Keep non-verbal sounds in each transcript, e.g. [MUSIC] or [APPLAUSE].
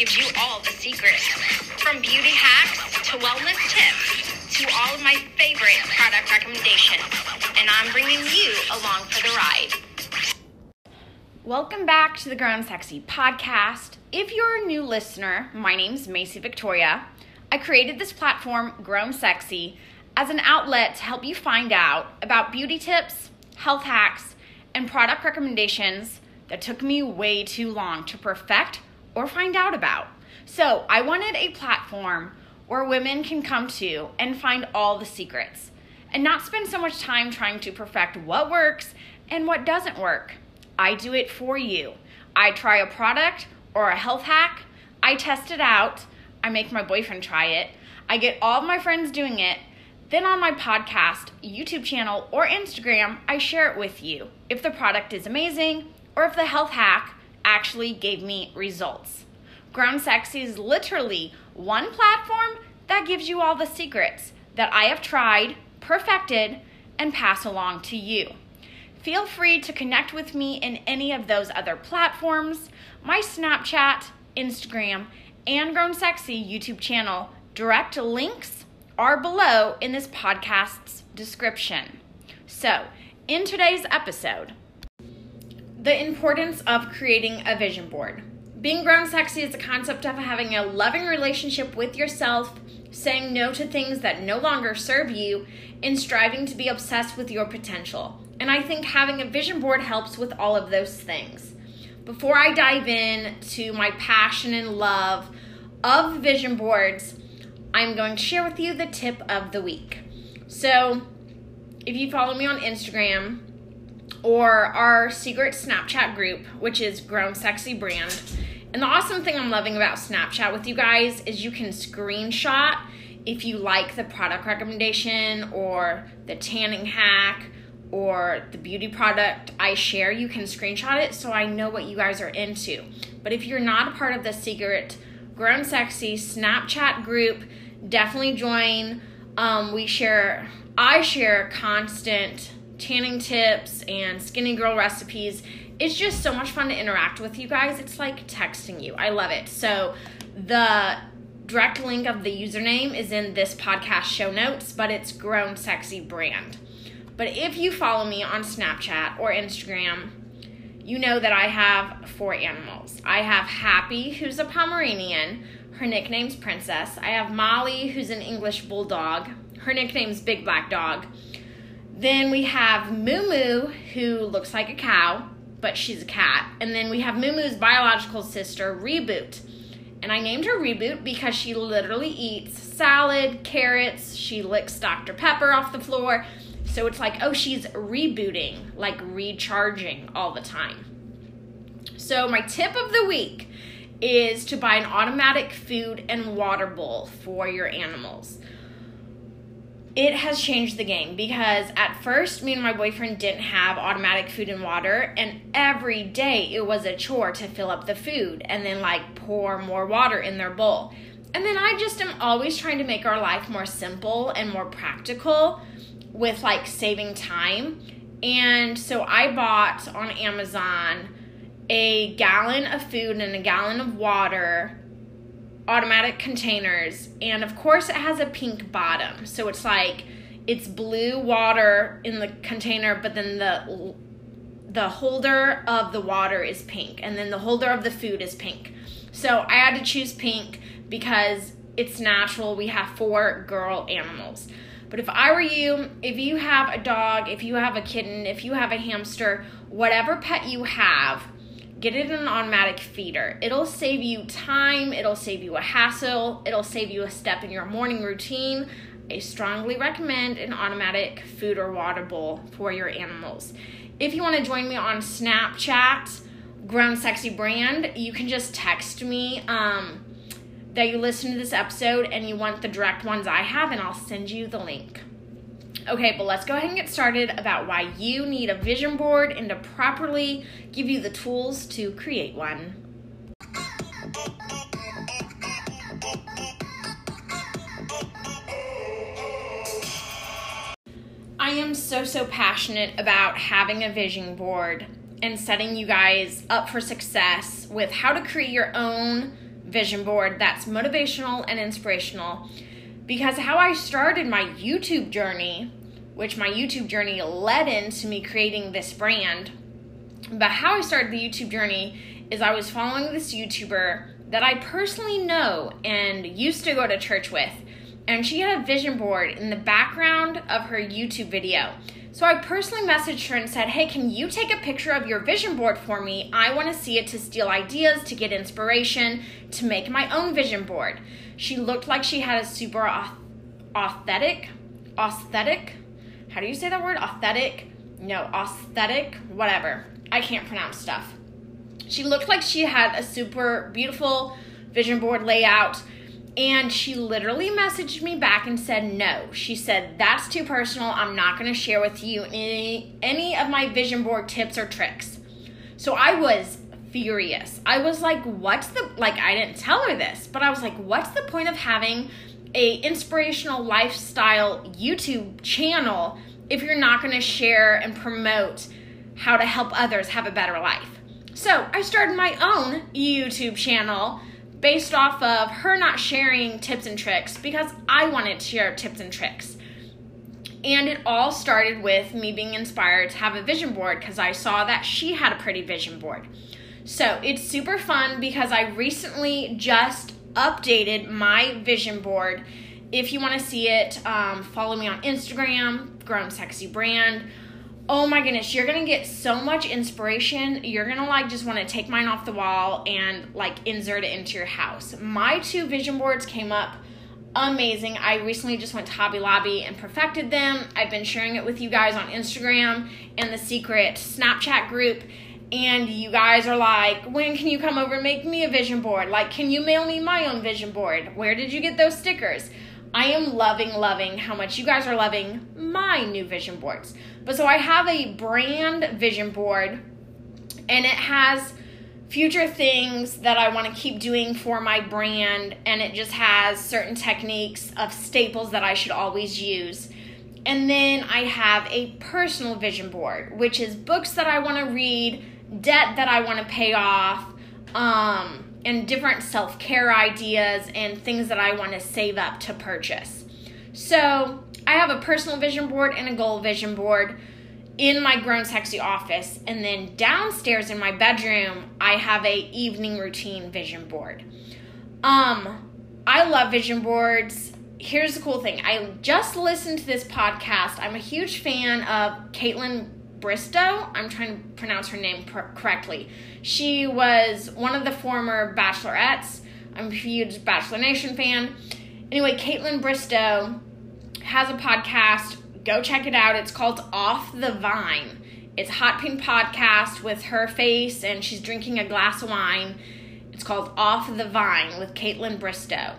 gives you all the secrets. From beauty hacks to wellness tips to all of my favorite product recommendations. And I'm bringing you along for the ride. Welcome back to the Grown Sexy podcast. If you're a new listener, my name's Macie Victoria. I created this platform, Grown Sexy, as an outlet to help you find out about beauty tips, health hacks, and product recommendations that took me way too long to perfect or find out about. So, I wanted a platform where women can come to and find all the secrets and not spend so much time trying to perfect what works and what doesn't work. I do it for you. I try a product or a health hack, I test it out, I make my boyfriend try it, I get all of my friends doing it, then on my podcast, YouTube channel, or Instagram, I share it with you if the product is amazing or if the health hack actually gave me results. Grown Sexy is literally one platform that gives you all the secrets that I have tried, perfected, and pass along to you. Feel free to connect with me in any of those other platforms. My Snapchat, Instagram, and Grown Sexy YouTube channel direct links are below in this podcast's description. So, in today's episode, the importance of creating a vision board. Being grown sexy is the concept of having a loving relationship with yourself, saying no to things that no longer serve you, and striving to be obsessed with your potential. And I think having a vision board helps with all of those things. Before I dive in to my passion and love of vision boards, I'm going to share with you the tip of the week. So, if you follow me on Instagram or our secret Snapchat group, which is Grown Sexy Brand, and the awesome thing I'm loving about Snapchat with you guys is you can screenshot if you like the product recommendation or the tanning hack or the beauty product I share, you can screenshot it so I know what you guys are into. But if you're not a part of the secret Grown Sexy Snapchat group, definitely join. Um, we share, I share constant tanning tips and skinny girl recipes. It's just so much fun to interact with you guys. It's like texting you. I love it. So the direct link of the username is in this podcast show notes, but it's Grown Sexy Brand. But if you follow me on Snapchat or Instagram, you know that I have four animals. I have Happy, who's a Pomeranian. Her nickname's Princess. I have Molly, who's an English Bulldog. Her nickname's Big Black Dog. Then we have Moo Moo, who looks like a cow, but she's a cat. And then we have Moo Moo's biological sister, Reboot. And I named her Reboot because she literally eats salad, carrots, she licks Dr. Pepper off the floor. So it's like, oh, she's rebooting, like recharging all the time. So, my tip of the week is to buy an automatic food and water bowl for your animals. It has changed the game because at first, me and my boyfriend didn't have automatic food and water, and every day it was a chore to fill up the food and then like pour more water in their bowl. And then I just am always trying to make our life more simple and more practical with like saving time. And so I bought on Amazon a gallon of food and a gallon of water automatic containers and of course it has a pink bottom. So it's like it's blue water in the container but then the the holder of the water is pink and then the holder of the food is pink. So i had to choose pink because it's natural. We have four girl animals. But if i were you if you have a dog if you have a kitten if you have a hamster whatever pet you have get it in an automatic feeder. It'll save you time, it'll save you a hassle, it'll save you a step in your morning routine. I strongly recommend an automatic food or water bowl for your animals. If you want to join me on Snapchat, Grown Sexy Brand, you can just text me um, that you listen to this episode and you want the direct ones I have, and I'll send you the link. Okay, but let's go ahead and get started about why you need a vision board and to properly give you the tools to create one. I am so, so passionate about having a vision board and setting you guys up for success with how to create your own vision board that's motivational and inspirational. Because how I started my YouTube journey, which my YouTube journey led into me creating this brand, but how I started the YouTube journey is I was following this YouTuber that I personally know and used to go to church with. And she had a vision board in the background of her YouTube video. So I personally messaged her and said, Hey, can you take a picture of your vision board for me? I want to see it to steal ideas, to get inspiration, to make my own vision board. She looked like she had a super authentic, aesthetic. How do you say that word? Authentic? No, aesthetic, whatever. I can't pronounce stuff. She looked like she had a super beautiful vision board layout and she literally messaged me back and said no. She said, That's too personal. I'm not going to share with you any, any of my vision board tips or tricks. So I was furious. I was like, What's the, like, I didn't tell her this, but I was like, What's the point of having a inspirational lifestyle YouTube channel if you're not going to share and promote how to help others have a better life? So I started my own YouTube channel based off of her not sharing tips and tricks because I wanted to share tips and tricks. And it all started with me being inspired to have a vision board because I saw that she had a pretty vision board. So it's super fun because I recently just updated my vision board. If you want to see it, um, follow me on Instagram, Grown Sexy Brand oh my goodness, you're gonna get so much inspiration. You're gonna like just wanna take mine off the wall and like insert it into your house. My two vision boards came up amazing. I recently just went to Hobby Lobby and perfected them. I've been sharing it with you guys on Instagram and the secret Snapchat group. And you guys are like, when can you come over and make me a vision board? Like, can you mail me my own vision board? Where did you get those stickers? I am loving, loving how much you guys are loving my new vision boards. But so I have a brand vision board and it has future things that I want to keep doing for my brand and it just has certain techniques of staples that I should always use. And then I have a personal vision board, which is books that I want to read, debt that I want to pay off, um, and different self care ideas and things that I want to save up to purchase. So I have a personal vision board and a goal vision board in my grown sexy office and then downstairs in my bedroom i have a evening routine vision board. Um i love vision boards. Here's the cool thing. I just listened to this podcast. I'm a huge fan of kaitlyn bristowe i'm trying to pronounce her name correctly she was one of the former bachelorettes i'm a huge bachelor nation fan anyway kaitlyn Bristowe has a podcast Go check it out. It's called Off the Vine. It's Hot Pink Podcast with her face, and she's drinking a glass of wine. It's called Off the Vine with Kaitlyn Bristowe.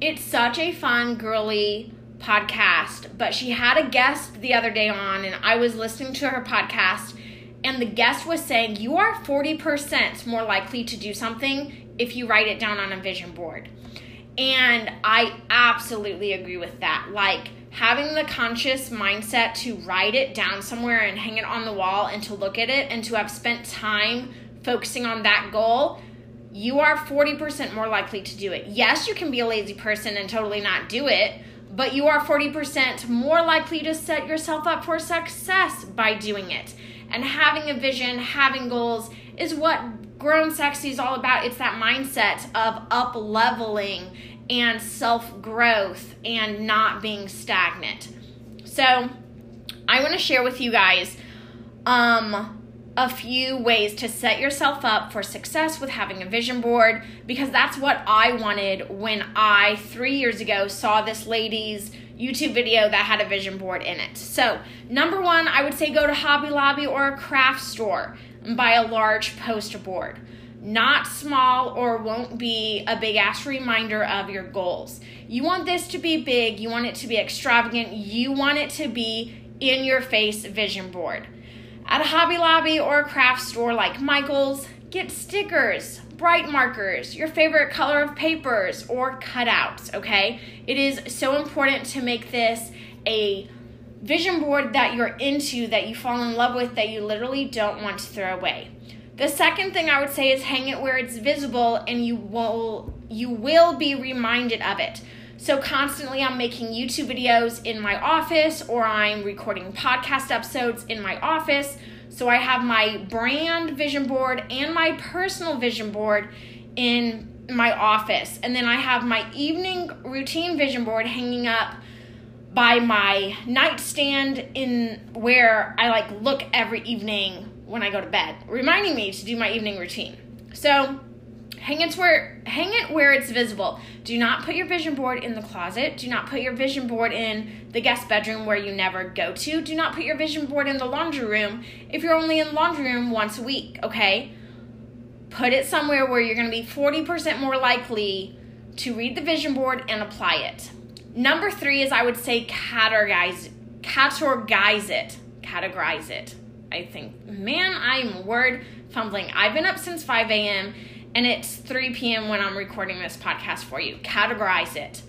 It's such a fun, girly podcast, but she had a guest the other day on, and I was listening to her podcast, and the guest was saying, You are 40% more likely to do something if you write it down on a vision board. And I absolutely agree with that. Like, having the conscious mindset to write it down somewhere and hang it on the wall and to look at it and to have spent time focusing on that goal, you are 40% more likely to do it. Yes, you can be a lazy person and totally not do it, but you are 40% more likely to set yourself up for success by doing it. And having a vision, having goals is what Grown Sexy is all about. It's that mindset of up leveling and self growth and not being stagnant. So, I want to share with you guys um, a few ways to set yourself up for success with having a vision board because that's what I wanted when I, three years ago, saw this lady's YouTube video that had a vision board in it. So, number one, I would say go to Hobby Lobby or a craft store and buy a large poster board not small or won't be a big ass reminder of your goals. You want this to be big, you want it to be extravagant, you want it to be in your face vision board. At a Hobby Lobby or a craft store like Michael's, get stickers, bright markers, your favorite color of papers, or cutouts, okay? It is so important to make this a vision board that you're into, that you fall in love with, that you literally don't want to throw away. The second thing I would say is hang it where it's visible and you will you will be reminded of it. So constantly I'm making YouTube videos in my office or I'm recording podcast episodes in my office. So I have my brand vision board and my personal vision board in my office. And then I have my evening routine vision board hanging up by my nightstand in where I like look every evening when I go to bed, reminding me to do my evening routine. So hang it where hang it where it's visible. Do not put your vision board in the closet. Do not put your vision board in the guest bedroom where you never go to. Do not put your vision board in the laundry room if you're only in the laundry room once a week, okay? Put it somewhere where you're going to be 40% more likely to read the vision board and apply it. Number 3 is I would say categorize categorize it. Categorize it. I think, man, I'm word fumbling. I've been up since 5 a.m. and it's 3 p.m. when I'm recording this podcast for you. Categorize it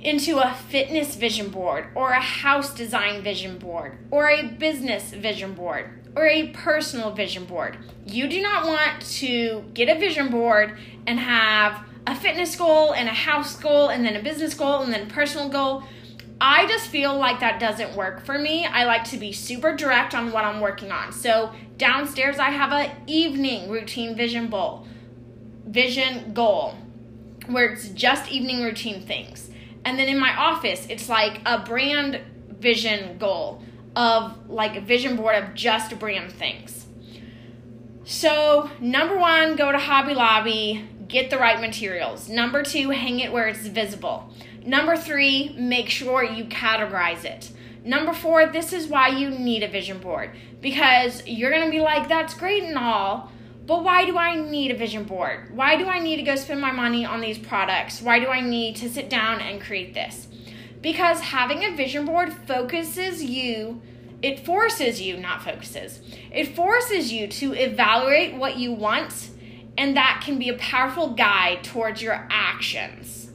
into a fitness vision board or a house design vision board or a business vision board or a personal vision board. You do not want to get a vision board and have a fitness goal and a house goal and then a business goal and then a personal goal I just feel like that doesn't work for me. I like to be super direct on what I'm working on. So downstairs I have a evening routine vision bowl, vision goal, where it's just evening routine things. And then in my office, it's like a brand vision goal of like a vision board of just brand things. So, number one, go to Hobby Lobby, get the right materials. Number two, hang it where it's visible. Number three, make sure you categorize it. Number four, this is why you need a vision board because you're to be like, that's great and all, but why do I need a vision board? Why do I need to go spend my money on these products? Why do I need to sit down and create this? Because having a vision board focuses you, it forces you, not focuses, it forces you to evaluate what you want, and that can be a powerful guide towards your actions.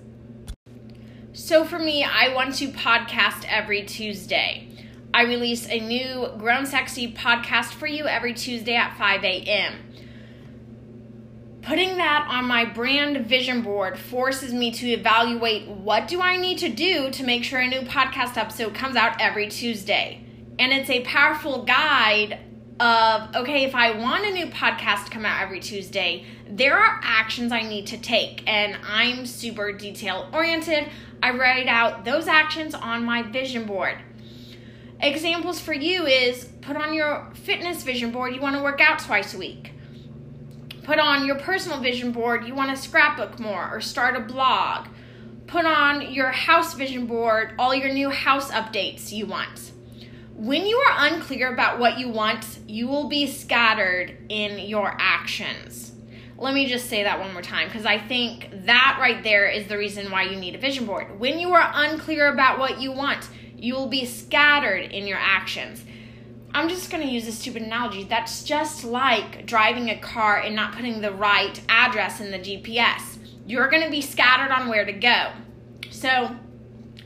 So for me, I want to podcast every Tuesday. I release a new Grown Sexy podcast for you every Tuesday at 5 a.m. Putting that on my brand vision board forces me to evaluate what do I need to do to make sure a new podcast episode comes out every Tuesday. And it's a powerful guide of okay, if I want a new podcast to come out every Tuesday, there are actions I need to take. And I'm super detail oriented. I write out those actions on my vision board. Examples for you is put on your fitness vision board, you want to work out twice a week. Put on your personal vision board, you want to scrapbook more or start a blog. Put on your house vision board, all your new house updates you want. When you are unclear about what you want, you will be scattered in your actions. Let me just say that one more time because I think that right there is the reason why you need a vision board. When you are unclear about what you want, you will be scattered in your actions. I'm just going to use a stupid analogy. That's just like driving a car and not putting the right address in the GPS. You're going to be scattered on where to go. So,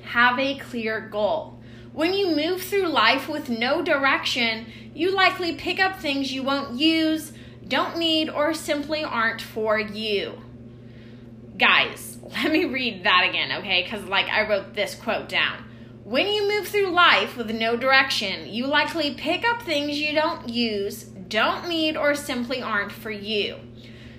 have a clear goal. When you move through life with no direction, you likely pick up things you won't use don't need, or simply aren't for you. Guys, [LAUGHS] let me read that again, okay? Because, like, I wrote this quote down. When you move through life with no direction, you likely pick up things you don't use, don't need, or simply aren't for you.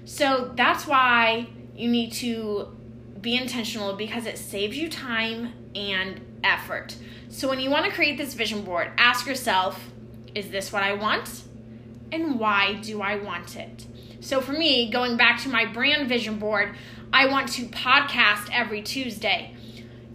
So that's why you need to be intentional because it saves you time and effort. So when you want to create this vision board, ask yourself, is this what I want? and why do I want it? So for me, going back to my brand vision board, I want to podcast every Tuesday.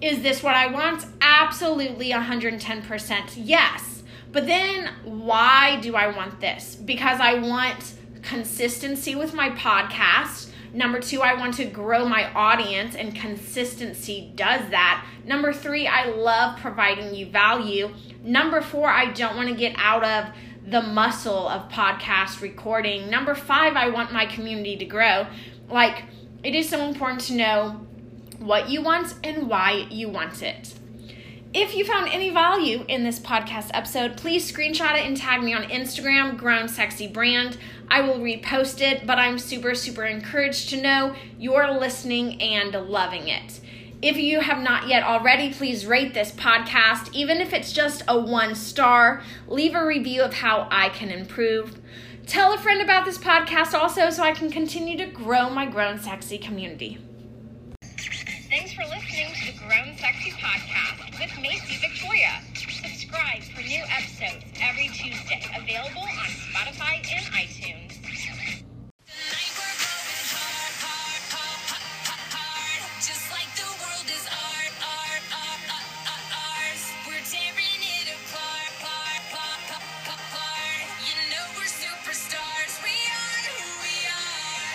Is this what I want? Absolutely 110% yes. But then why do I want this? Because I want consistency with my podcast. Number two, I want to grow my audience, and consistency does that. Number three, I love providing you value. Number four, I don't want to get out of the muscle of podcast recording. Number five, I want my community to grow. Like, it is so important to know what you want and why you want it. If you found any value in this podcast episode, please screenshot it and tag me on Instagram, Grown Sexy Brand. I will repost it, but I'm super, super encouraged to know you're listening and loving it. If you have not yet already, please rate this podcast, even if it's just a one star. Leave a review of how I can improve. Tell a friend about this podcast also so I can continue to grow my Grown Sexy community. Thanks for listening to the Grown Sexy Podcast with Macie Victoria subscribe for new episodes every Tuesday, available on Spotify and iTunes.